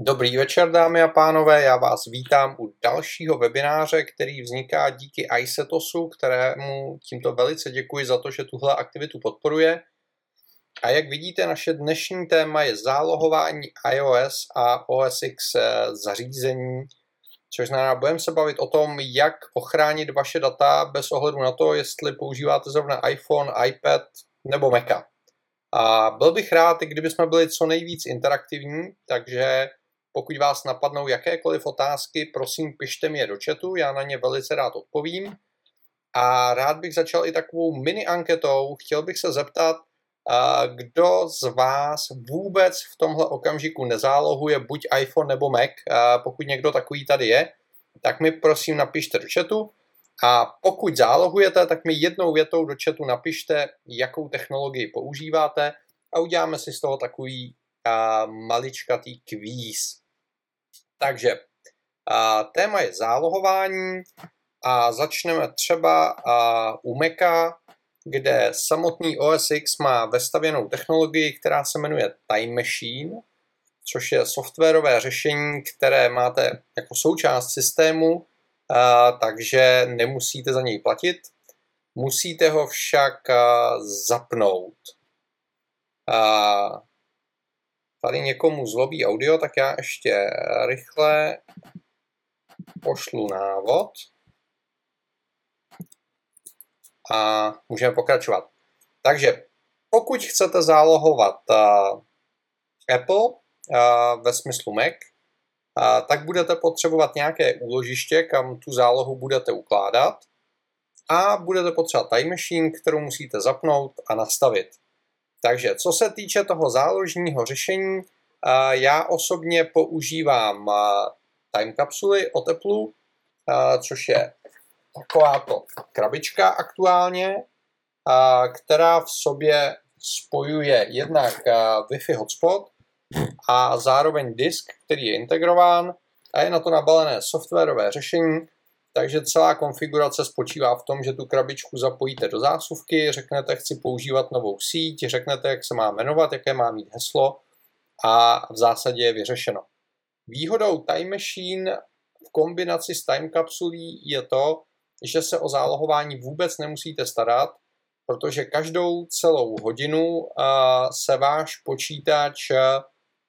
Dobrý večer, dámy a pánové, já vás vítám u dalšího webináře, který vzniká díky iSetosu, kterému tímto velice děkuji za to, že tuhle aktivitu podporuje. A jak vidíte, naše dnešní téma je zálohování iOS a OS X eh, zařízení, což znamená, budeme se bavit o tom, jak ochránit vaše data bez ohledu na to, jestli používáte zrovna iPhone, iPad nebo Maca. A byl bych rád, kdyby jsme byli co nejvíc interaktivní, takže pokud vás napadnou jakékoliv otázky, prosím, pište mi je do chatu, já na ně velice rád odpovím. A rád bych začal i takovou mini anketou. Chtěl bych se zeptat, kdo z vás vůbec v tomhle okamžiku nezálohuje buď iPhone nebo Mac. Pokud někdo takový tady je, tak mi prosím napište do chatu. A pokud zálohujete, tak mi jednou větou do chatu napište, jakou technologii používáte a uděláme si z toho takový maličkatý kvíz. Takže a, téma je zálohování a začneme třeba a, u Maca, kde samotný OS X má vestavěnou technologii, která se jmenuje Time Machine, což je softwarové řešení, které máte jako součást systému, a, takže nemusíte za něj platit. Musíte ho však a, zapnout. A, tady někomu zlobí audio, tak já ještě rychle pošlu návod a můžeme pokračovat. Takže pokud chcete zálohovat uh, Apple uh, ve smyslu Mac, uh, tak budete potřebovat nějaké úložiště, kam tu zálohu budete ukládat a budete potřebovat Time Machine, kterou musíte zapnout a nastavit. Takže co se týče toho záložního řešení, já osobně používám time kapsuly od Apple, což je takováto krabička aktuálně, která v sobě spojuje jednak Wi-Fi hotspot a zároveň disk, který je integrován a je na to nabalené softwarové řešení, takže celá konfigurace spočívá v tom, že tu krabičku zapojíte do zásuvky, řeknete, chci používat novou síť, řeknete, jak se má jmenovat, jaké má mít heslo a v zásadě je vyřešeno. Výhodou Time Machine v kombinaci s Time Capsulí je to, že se o zálohování vůbec nemusíte starat, protože každou celou hodinu se váš počítač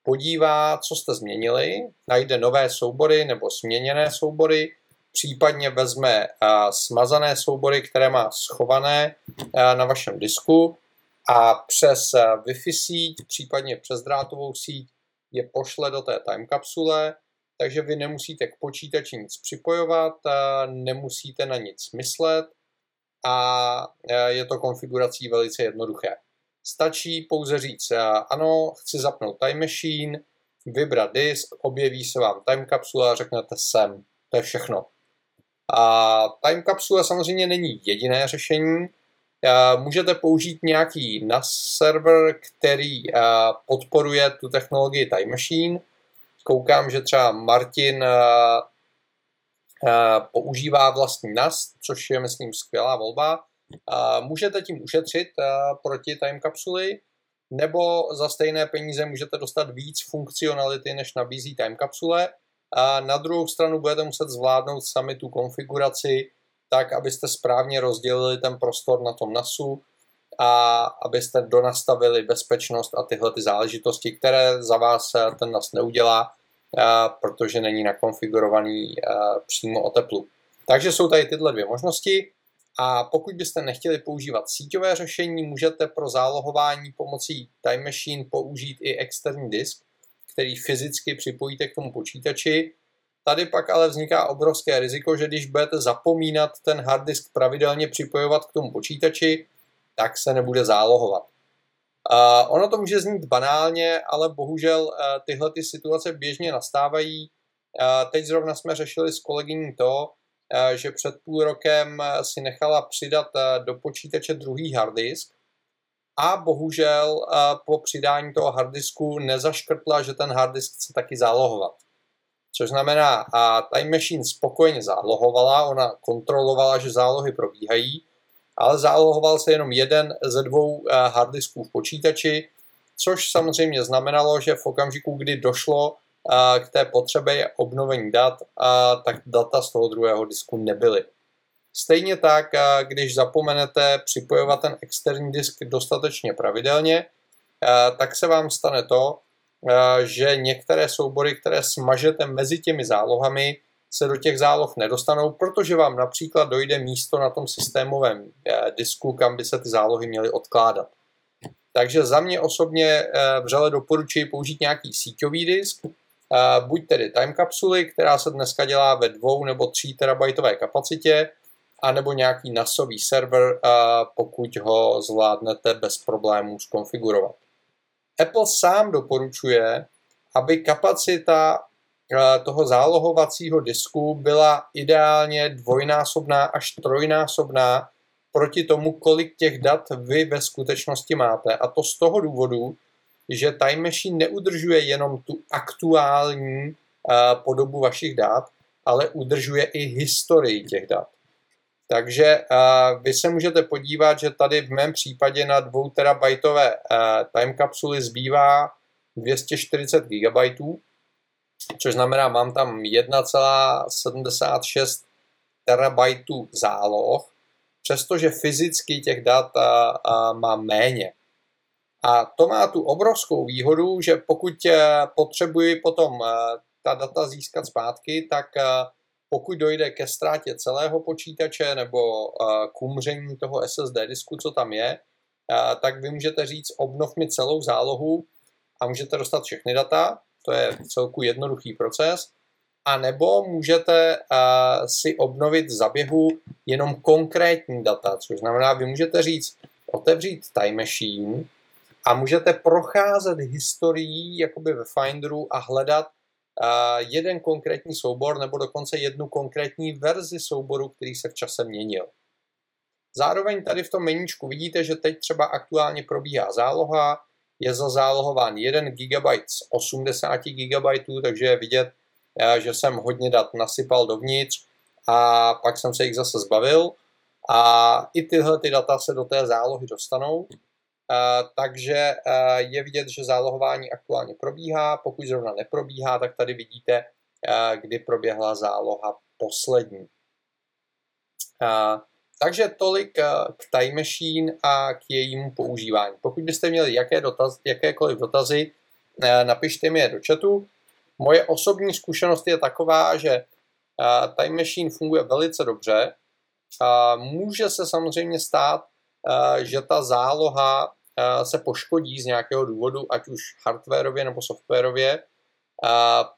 podívá, co jste změnili, najde nové soubory nebo změněné soubory, případně vezme smazané soubory, které má schované na vašem disku a přes Wi-Fi síť, případně přes drátovou síť je pošle do té time kapsule, takže vy nemusíte k počítači nic připojovat, nemusíte na nic myslet a je to konfigurací velice jednoduché. Stačí pouze říct, ano, chci zapnout time machine, vybrat disk, objeví se vám time kapsula a řeknete sem. To je všechno. A time kapsule samozřejmě není jediné řešení. Můžete použít nějaký NAS server, který podporuje tu technologii Time Machine. Koukám, že třeba Martin používá vlastní NAS, což je, myslím, skvělá volba. Můžete tím ušetřit proti time kapsuly, nebo za stejné peníze můžete dostat víc funkcionality, než nabízí time kapsule a na druhou stranu budete muset zvládnout sami tu konfiguraci tak, abyste správně rozdělili ten prostor na tom NASu a abyste donastavili bezpečnost a tyhle ty záležitosti, které za vás ten NAS neudělá, protože není nakonfigurovaný přímo o teplu. Takže jsou tady tyhle dvě možnosti. A pokud byste nechtěli používat síťové řešení, můžete pro zálohování pomocí Time Machine použít i externí disk, který fyzicky připojíte k tomu počítači. Tady pak ale vzniká obrovské riziko, že když budete zapomínat ten hard disk pravidelně připojovat k tomu počítači, tak se nebude zálohovat. Uh, ono to může znít banálně, ale bohužel uh, tyhle ty situace běžně nastávají. Uh, teď zrovna jsme řešili s kolegyní to, uh, že před půl rokem si nechala přidat do počítače druhý hard disk a bohužel po přidání toho harddisku nezaškrtla, že ten harddisk chce taky zálohovat. Což znamená, a Time Machine spokojeně zálohovala, ona kontrolovala, že zálohy probíhají, ale zálohoval se jenom jeden ze dvou harddisků v počítači, což samozřejmě znamenalo, že v okamžiku, kdy došlo k té potřebě obnovení dat, tak data z toho druhého disku nebyly. Stejně tak, když zapomenete připojovat ten externí disk dostatečně pravidelně, tak se vám stane to, že některé soubory, které smažete mezi těmi zálohami, se do těch záloh nedostanou, protože vám například dojde místo na tom systémovém disku, kam by se ty zálohy měly odkládat. Takže za mě osobně vřele doporučuji použít nějaký síťový disk, buď tedy time kapsuly, která se dneska dělá ve 2 nebo 3 terabajtové kapacitě, anebo nějaký nasový server, pokud ho zvládnete bez problémů skonfigurovat. Apple sám doporučuje, aby kapacita toho zálohovacího disku byla ideálně dvojnásobná až trojnásobná proti tomu, kolik těch dat vy ve skutečnosti máte. A to z toho důvodu, že Time Machine neudržuje jenom tu aktuální podobu vašich dat, ale udržuje i historii těch dat. Takže uh, vy se můžete podívat, že tady v mém případě na 2 terabajtové uh, time kapsuly zbývá 240 GB, což znamená, mám tam 1,76 terabajtů záloh, přestože fyzicky těch dat uh, mám méně. A to má tu obrovskou výhodu, že pokud potřebuji potom ta data získat zpátky, tak pokud dojde ke ztrátě celého počítače nebo k umření toho SSD disku, co tam je, tak vy můžete říct, obnov mi celou zálohu a můžete dostat všechny data. To je celku jednoduchý proces. A nebo můžete si obnovit v zaběhu jenom konkrétní data, což znamená, vy můžete říct, otevřít Time Machine a můžete procházet historií jakoby ve Finderu a hledat jeden konkrétní soubor nebo dokonce jednu konkrétní verzi souboru, který se v čase měnil. Zároveň tady v tom meníčku vidíte, že teď třeba aktuálně probíhá záloha, je zazálohován 1 GB z 80 GB, takže je vidět, eh, že jsem hodně dat nasypal dovnitř a pak jsem se jich zase zbavil. A i tyhle ty data se do té zálohy dostanou takže je vidět, že zálohování aktuálně probíhá. Pokud zrovna neprobíhá, tak tady vidíte, kdy proběhla záloha poslední. Takže tolik k Time Machine a k jejímu používání. Pokud byste měli jaké dotaz, jakékoliv dotazy, napište mi je do chatu. Moje osobní zkušenost je taková, že Time Machine funguje velice dobře. Může se samozřejmě stát, že ta záloha se poškodí z nějakého důvodu, ať už hardwareově nebo softwarově.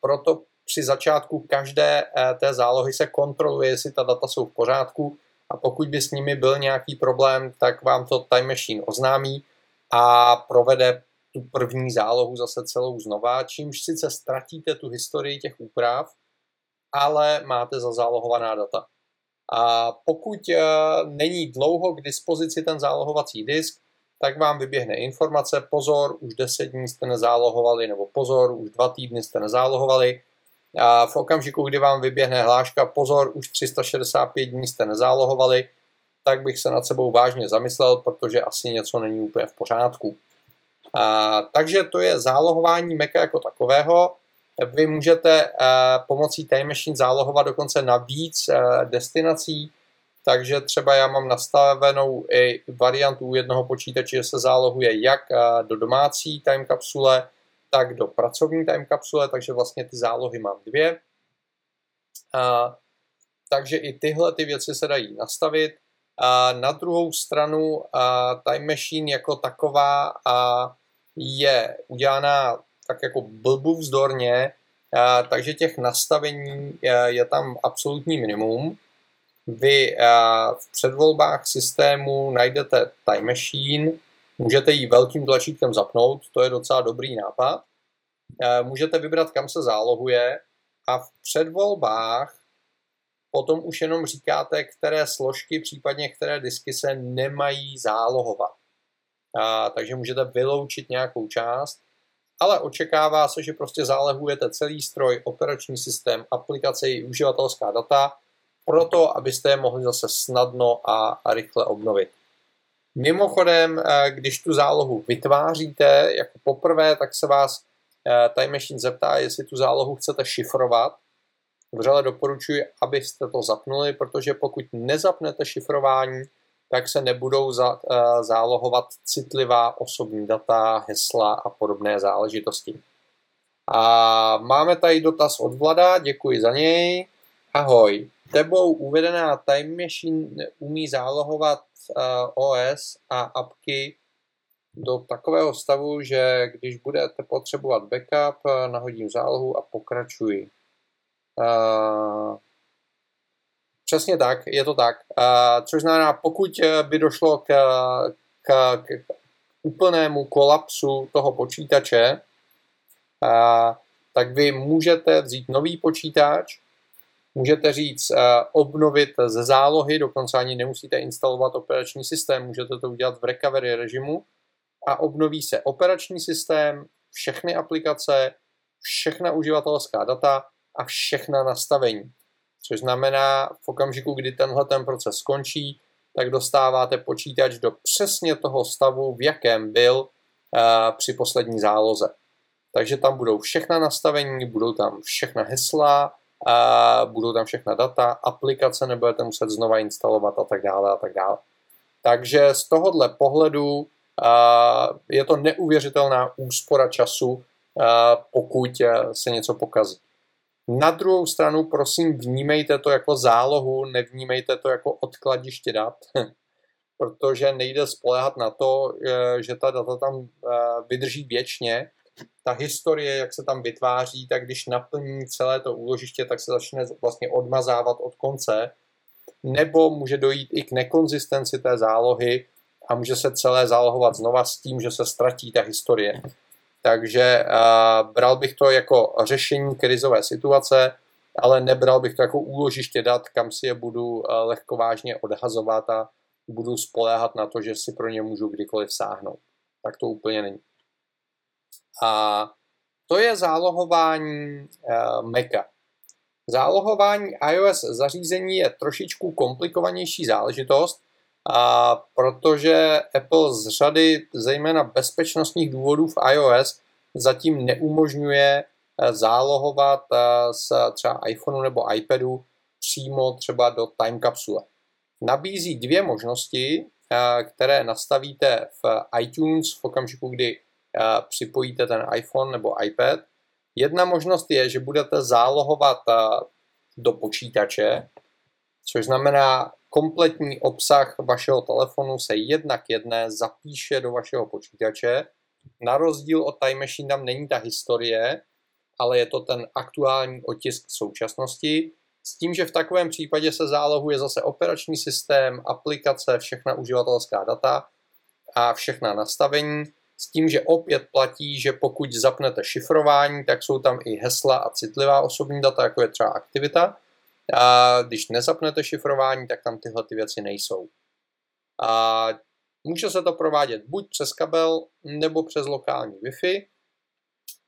Proto při začátku každé té zálohy se kontroluje, jestli ta data jsou v pořádku a pokud by s nimi byl nějaký problém, tak vám to Time Machine oznámí a provede tu první zálohu zase celou znova, čímž sice ztratíte tu historii těch úprav, ale máte zazálohovaná data. A pokud e, není dlouho k dispozici ten zálohovací disk, tak vám vyběhne informace, pozor, už 10 dní jste nezálohovali, nebo pozor, už 2 týdny jste nezálohovali. A v okamžiku, kdy vám vyběhne hláška, pozor, už 365 dní jste nezálohovali, tak bych se nad sebou vážně zamyslel, protože asi něco není úplně v pořádku. A, takže to je zálohování Maca jako takového. Vy můžete a, pomocí Time Machine zálohovat dokonce na víc a, destinací, takže třeba já mám nastavenou i variantu u jednoho počítače, že se zálohuje jak eh, do domácí time kapsule, tak do pracovní time kapsule, takže vlastně ty zálohy mám dvě. Takže i tyhle ty věci se dají nastavit. Na druhou stranu Time Machine jako taková je udělaná tak jako blbu vzdorně, takže těch nastavení je, je tam absolutní minimum. Vy eh, v předvolbách systému najdete Time Machine, můžete ji velkým tlačítkem zapnout, to je docela dobrý nápad. Eh, můžete vybrat, kam se zálohuje a v předvolbách potom už jenom říkáte, které složky, případně které disky se nemají zálohovat. A, takže můžete vyloučit nějakou část, ale očekává se, že prostě zálohujete celý stroj, operační systém, aplikace i uživatelská data proto, abyste je mohli zase snadno a, rychle obnovit. Mimochodem, eh, když tu zálohu vytváříte jako poprvé, tak se vás Time Machine zeptá, jestli tu zálohu chcete šifrovat. Vřele doporučuji, abyste to zapnuli, protože pokud nezapnete šifrování, tak se nebudou za, zálohovat citlivá osobní data, hesla a podobné záležitosti. A máme tady dotaz od Vlada, děkuji za něj. Ahoj, tebou uvedená Time Machine umí zálohovat uh, OS a apky do takového stavu, že když budete potřebovat backup, nahodím zálohu a pokračuji. Přesně tak, je to tak. Což znamená, pokud by došlo k, k, k úplnému kolapsu toho počítače, tak vy můžete vzít nový počítač, můžete říct obnovit ze zálohy, dokonce ani nemusíte instalovat operační systém, můžete to udělat v recovery režimu a obnoví se operační systém, všechny aplikace, všechna uživatelská data a všechna nastavení. Což znamená, v okamžiku, kdy tenhle ten proces skončí, tak dostáváte počítač do přesně toho stavu, v jakém byl uh, při poslední záloze. Takže tam budou všechna nastavení, budou tam všechna hesla, a budou tam všechna data, aplikace nebudete muset znova instalovat a tak dále a tak dále. Takže z tohohle pohledu je to neuvěřitelná úspora času, pokud se něco pokazí. Na druhou stranu, prosím, vnímejte to jako zálohu, nevnímejte to jako odkladiště dat, protože nejde spolehat na to, e, že ta data tam e, vydrží věčně, ta historie, jak se tam vytváří, tak když naplní celé to úložiště, tak se začne vlastně odmazávat od konce, nebo může dojít i k nekonzistenci té zálohy a může se celé zálohovat znova s tím, že se ztratí ta historie. Takže uh, bral bych to jako řešení krizové situace, ale nebral bych to jako úložiště dat, kam si je budu uh, lehkovážně odhazovat a budu spoléhat na to, že si pro ně můžu kdykoliv sáhnout. Tak to úplně není. A to je zálohování uh, Maca. Zálohování iOS zařízení je trošičku komplikovanější záležitost, a protože Apple z řady zejména bezpečnostních důvodů v iOS zatím neumožňuje eh, zálohovat z eh, třeba iPhoneu nebo iPadu přímo třeba do time kapsule. Nabízí dvě možnosti, které nastavíte v iTunes v okamžiku, kdy připojíte ten iPhone nebo iPad. Jedna možnost je, že budete zálohovat do počítače, což znamená, kompletní obsah vašeho telefonu se jednak jedné zapíše do vašeho počítače. Na rozdíl od Time Machine tam není ta historie, ale je to ten aktuální otisk současnosti. S tím, že v takovém případě se zálohuje zase operační systém, aplikace, všechna uživatelská data a všechna nastavení s tím, že opět platí, že pokud zapnete šifrování, tak jsou tam i hesla a citlivá osobní data, jako je třeba aktivita. A když nezapnete šifrování, tak tam tyhle ty věci nejsou. A může se to provádět buď přes kabel, nebo přes lokální Wi-Fi.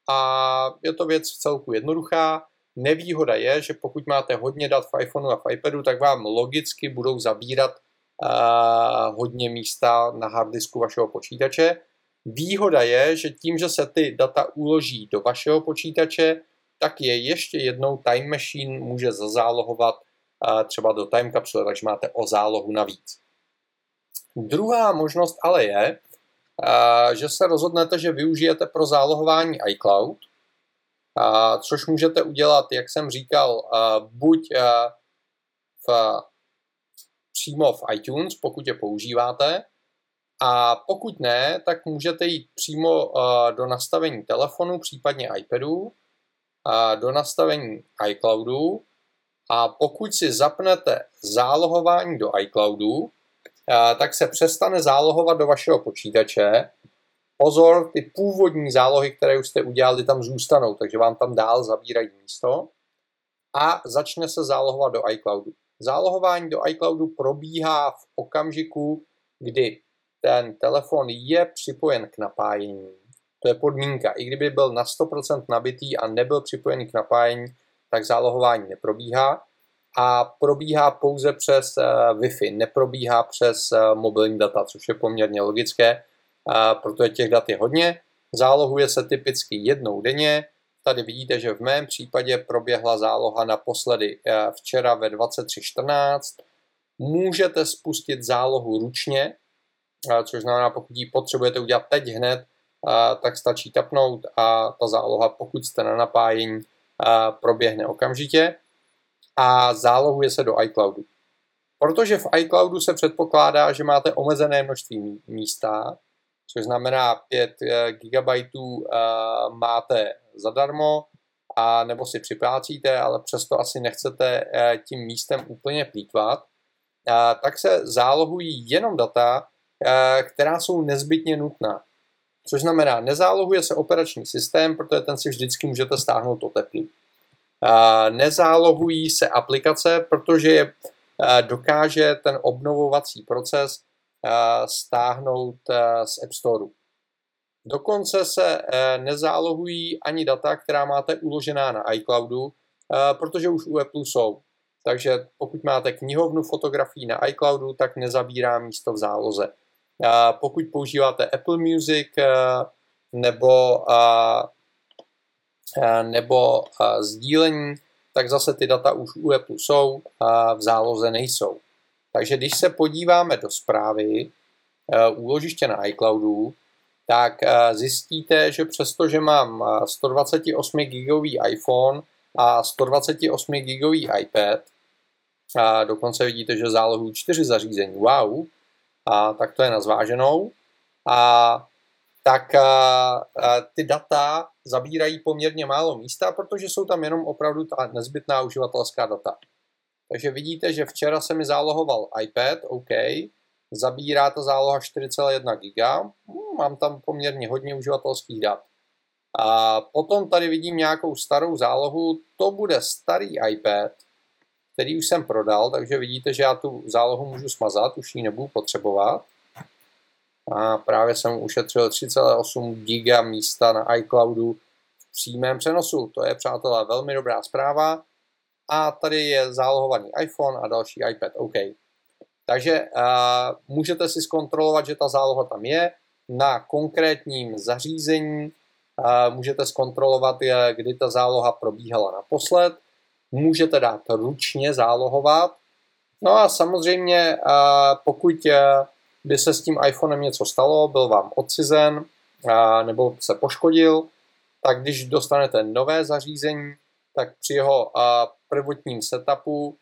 A je to věc celku jednoduchá. Nevýhoda je, že pokud máte hodně dat v iPhoneu a v iPadu, tak vám logicky budou zabírat uh, hodně místa na harddisku vašeho počítače Výhoda je, že tím, že se ty data uloží do vašeho počítače, tak je ještě jednou Time Machine může zazálohovat třeba do time kapsule, takže máte o zálohu navíc. Druhá možnost ale je, že se rozhodnete, že využijete pro zálohování iCloud, což můžete udělat, jak jsem říkal, buď v, přímo v iTunes, pokud je používáte, a pokud ne, tak můžete jít přímo do nastavení telefonu, případně iPadu, do nastavení iCloudu a pokud si zapnete zálohování do iCloudu, tak se přestane zálohovat do vašeho počítače. Pozor, ty původní zálohy, které už jste udělali, tam zůstanou, takže vám tam dál zabírají místo a začne se zálohovat do iCloudu. Zálohování do iCloudu probíhá v okamžiku, kdy ten telefon je připojen k napájení. To je podmínka. I kdyby byl na 100% nabitý a nebyl připojený k napájení, tak zálohování neprobíhá. A probíhá pouze přes uh, Wi-Fi, neprobíhá přes uh, mobilní data, což je poměrně logické, uh, protože těch dat je hodně. zálohuje se typicky jednou denně. Tady vidíte, že v mém případě proběhla záloha naposledy včera ve 23.14. Můžete spustit zálohu ručně, což znamená, pokud ji potřebujete udělat teď hned, tak stačí tapnout a ta záloha, pokud jste na napájení, proběhne okamžitě a zálohuje se do iCloudu. Protože v iCloudu se předpokládá, že máte omezené množství místa, což znamená 5 eh, GB eh, máte zadarmo, a nebo si připlácíte, ale přesto asi nechcete eh, tím místem úplně plítvat, tak se zálohují jenom data, která jsou nezbytně nutná. Což znamená, nezálohuje se operační systém, protože ten si vždycky můžete stáhnout o teplu. Nezálohují se aplikace, protože je dokáže ten obnovovací proces stáhnout z App Store. Dokonce se e, nezálohují ani data, která máte uložená na iCloudu, protože už u Apple jsou. Takže pokud máte knihovnu fotografií na iCloudu, tak nezabírá místo v záloze. Pokud používáte Apple Music e, nebo, nebo sdílení, tak zase ty data už u Apple jsou a v záloze nejsou. Takže když se podíváme do zprávy úložiště na iCloudu, tak zjistíte, že přestože mám 128 gigový iPhone a 128 gigový iPad, a dokonce vidíte, že zálohují čtyři zařízení, wow, a tak to je na zváženou, a tak a, a, ty data zabírají poměrně málo místa, protože jsou tam jenom opravdu ta nezbytná uživatelská data. Takže vidíte, že včera se mi zálohoval iPad, OK, zabírá ta záloha 4,1 GB, hm, mám tam poměrně hodně uživatelských dat. A potom tady vidím nějakou starou zálohu, to bude starý iPad, který už jsem prodal, takže vidíte, že já tu zálohu můžu smazat, už ji nebudu potřebovat a právě jsem ušetřil 3,8 giga místa na iCloudu v přímém přenosu. To je, přátelé, velmi dobrá zpráva. A tady je zálohovaný iPhone a další iPad. OK. Takže uh, můžete si zkontrolovat, že ta záloha tam je na konkrétním zařízení. Uh, můžete zkontrolovat, kdy ta záloha probíhala naposled. Můžete dát ručně zálohovat. No a samozřejmě, pokud by se s tím iPhonem něco stalo, byl vám odcizen nebo se poškodil, tak když dostanete nové zařízení, tak při jeho prvotním setupu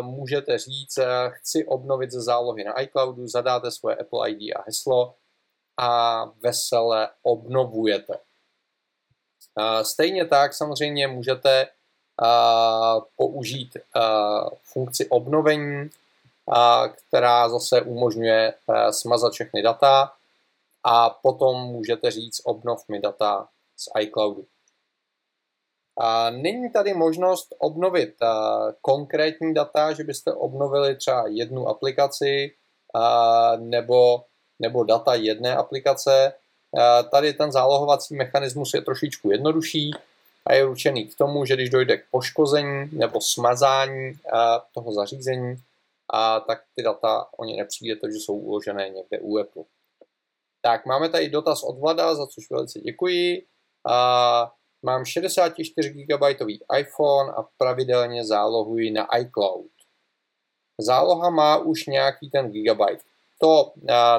můžete říct, chci obnovit ze zálohy na iCloudu, zadáte svoje Apple ID a heslo a vesele obnovujete. Stejně tak samozřejmě můžete použít funkci obnovení která zase umožňuje eh, smazat všechny data a potom můžete říct obnov mi data z iCloudu. A není tady možnost obnovit eh, konkrétní data, že byste obnovili třeba jednu aplikaci eh, nebo, nebo data jedné aplikace. Tady ten zálohovací mechanismus je trošičku jednodušší a je určený k tomu, že když dojde k poškození nebo smazání toho zařízení, a tak ty data o ně nepřijdete, že jsou uložené někde u Apple. Tak, máme tady dotaz od Vlada, za což velice děkuji. A mám 64 GB iPhone a pravidelně zálohuji na iCloud. Záloha má už nějaký ten gigabyte. To,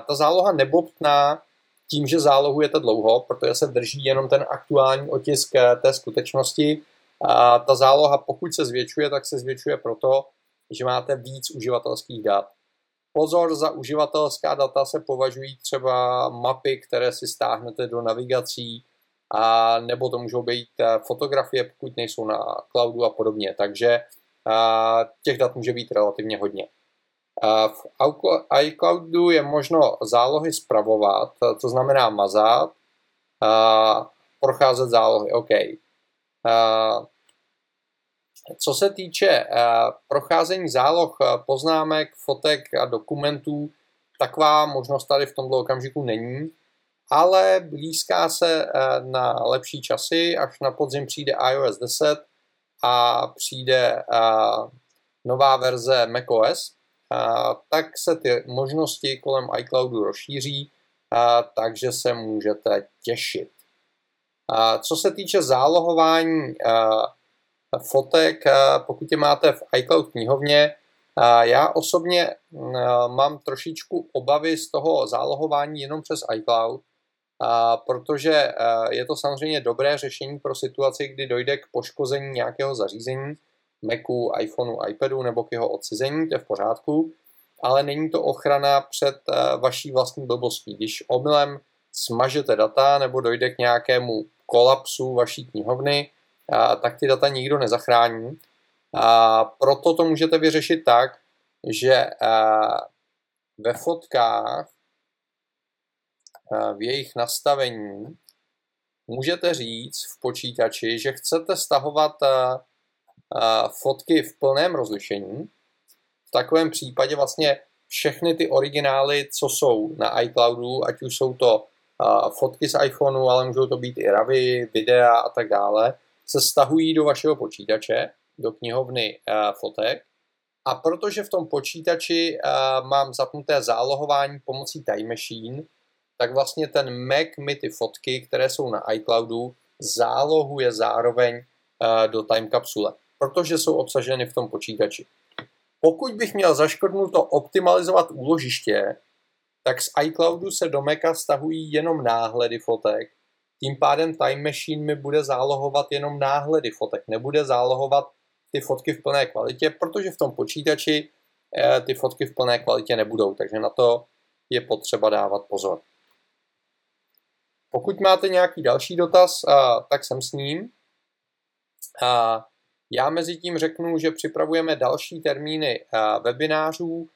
ta záloha nebobtná tím, že zálohujete dlouho, protože se drží jenom ten aktuální otisk eh, té skutečnosti. A ta záloha, pokud se zvětšuje, tak se zvětšuje proto, že máte víc uživatelských dat. Pozor, za uživatelská data se považují třeba mapy, které si stáhnete do navigací, a nebo to můžou být eh, fotografie, pokud nejsou na cloudu a podobně. Takže a, eh, těch dat může být relativně hodně. V iCloudu je možno zálohy spravovat, to znamená mazat, procházet zálohy. OK. Co se týče procházení záloh poznámek, fotek a dokumentů, taková možnost tady v tomto okamžiku není, ale blízká se na lepší časy, až na podzim přijde iOS 10 a přijde nová verze macOS, tak se ty možnosti kolem iCloudu rozšíří. takže se můžete těšit. Co se týče zálohování fotek, pokud je máte v iCloud knihovně, já osobně mám trošičku obavy z toho zálohování jenom přes iCloud, protože je to samozřejmě dobré řešení pro situaci, kdy dojde k poškození nějakého zařízení, Macu, iPhoneu, iPadu nebo k jeho odcizení, to je v pořádku, ale není to ochrana před uh, vaší vlastní blbostí. Když omylem smažete data nebo dojde k nějakému kolapsu vaší knihovny, uh, tak ty data nikdo nezachrání. A proto to můžete vyřešit tak, že uh, ve fotkách v jejich nastavení můžete říct v počítači, že chcete stahovat fotky v plném rozlišení. V takovém případě vlastně všechny ty originály, co jsou na iCloudu, ať už jsou to fotky z iPhoneu, ale můžou to být i ravy, videa a tak dále, se stahují do vašeho počítače, do knihovny fotek. A protože v tom počítači mám zapnuté zálohování pomocí Time Machine, tak vlastně ten Mac mi ty fotky, které jsou na iCloudu, zálohuje zároveň do time kapsule protože jsou obsaženy v tom počítači. Pokud bych měl zaškrtnuto optimalizovat úložiště, tak z iCloudu se do Maca stahují jenom náhledy fotek. Tím pádem Time Machine mi bude zálohovat jenom náhledy fotek, nebude zálohovat ty fotky v plné kvalitě, protože v tom počítači eh, ty fotky v plné kvalitě nebudou, takže na to je potřeba dávat pozor. Pokud máte nějaký další dotaz, tak jsem s ním. Já mezi tím řeknu, že připravujeme další termíny eh, webinářů.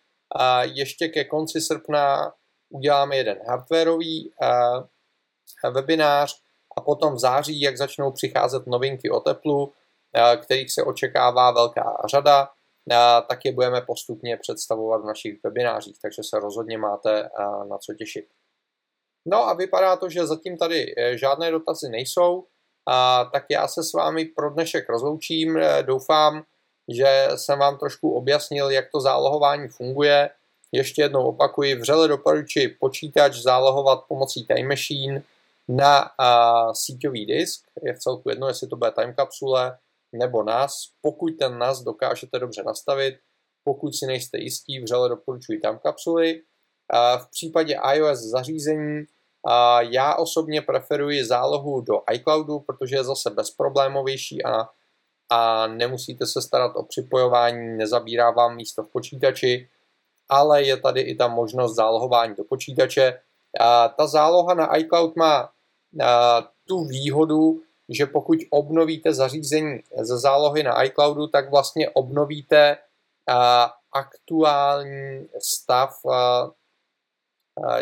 Ještě ke konci srpna uděláme jeden hardwareový eh, webinář a potom v září, jak začnou přicházet novinky o teplu, eh, kterých se očekává velká řada, tak je budeme postupně představovat v našich webinářích, takže se rozhodně máte na co těšit. No a vypadá to, že zatím tady žádné dotazy nejsou. A, tak já se s vámi pro dnešek rozloučím. Eh, doufám, že jsem vám trošku objasnil, jak to zálohování funguje. Ještě jednou opakuji, vřele doporučuji počítač zálohovat pomocí Time Machine na a, síťový disk. Je v celku jedno, jestli to bude time kapsule nebo NAS. Pokud ten NAS dokážete dobře nastavit, pokud si nejste jistí, vřele doporučuji time kapsuly. A v případě iOS zařízení já osobně preferuji zálohu do iCloudu, protože je zase bezproblémovější a, a nemusíte se starat o připojování, nezabírá vám místo v počítači, ale je tady i ta možnost zálohování do počítače. Ta záloha na iCloud má tu výhodu, že pokud obnovíte zařízení ze zálohy na iCloudu, tak vlastně obnovíte aktuální stav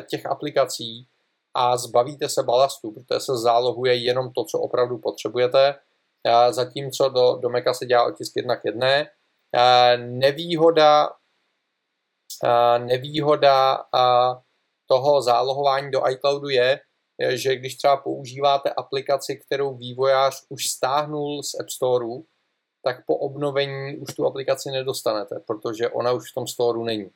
těch aplikací, a zbavíte se balastu, protože se zálohuje jenom to, co opravdu potřebujete, zatímco do, do Maca se dělá otisk jedna k jedné. Nevýhoda, nevýhoda toho zálohování do iCloudu je, že když třeba používáte aplikaci, kterou vývojář už stáhnul z App Storeu, tak po obnovení už tu aplikaci nedostanete, protože ona už v tom Storeu není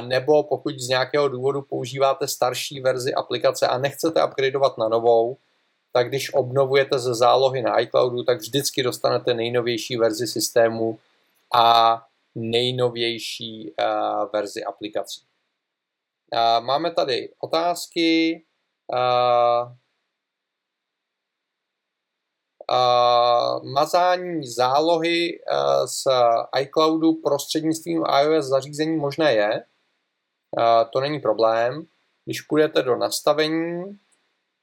nebo pokud z nějakého důvodu používáte starší verzi aplikace a nechcete upgradeovat na novou, tak když obnovujete ze zálohy na iCloudu, tak vždycky dostanete nejnovější verzi systému a nejnovější uh, verzi aplikací. Máme tady otázky. Mazání zálohy uh, z iCloudu prostřednictvím iOS zařízení možné je. Uh, to není problém. Když půjdete do nastavení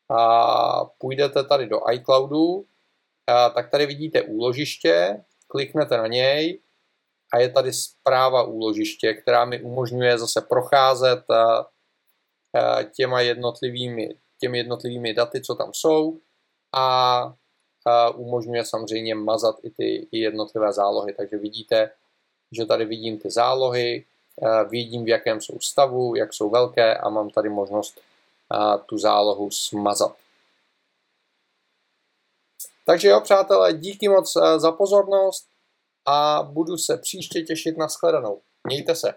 a půjdete tady do iCloudu, uh, tak tady vidíte úložiště, kliknete na něj a je tady zpráva úložiště, která mi umožňuje zase procházet těma jednotlivými, těmi jednotlivými daty, co tam jsou a umožňuje samozřejmě mazat i ty i jednotlivé zálohy. Takže vidíte, že tady vidím ty zálohy, vidím v jakém jsou stavu, jak jsou velké a mám tady možnost tu zálohu smazat. Takže jo, přátelé, díky moc za pozornost a budu se příště těšit na shledanou. Mějte se.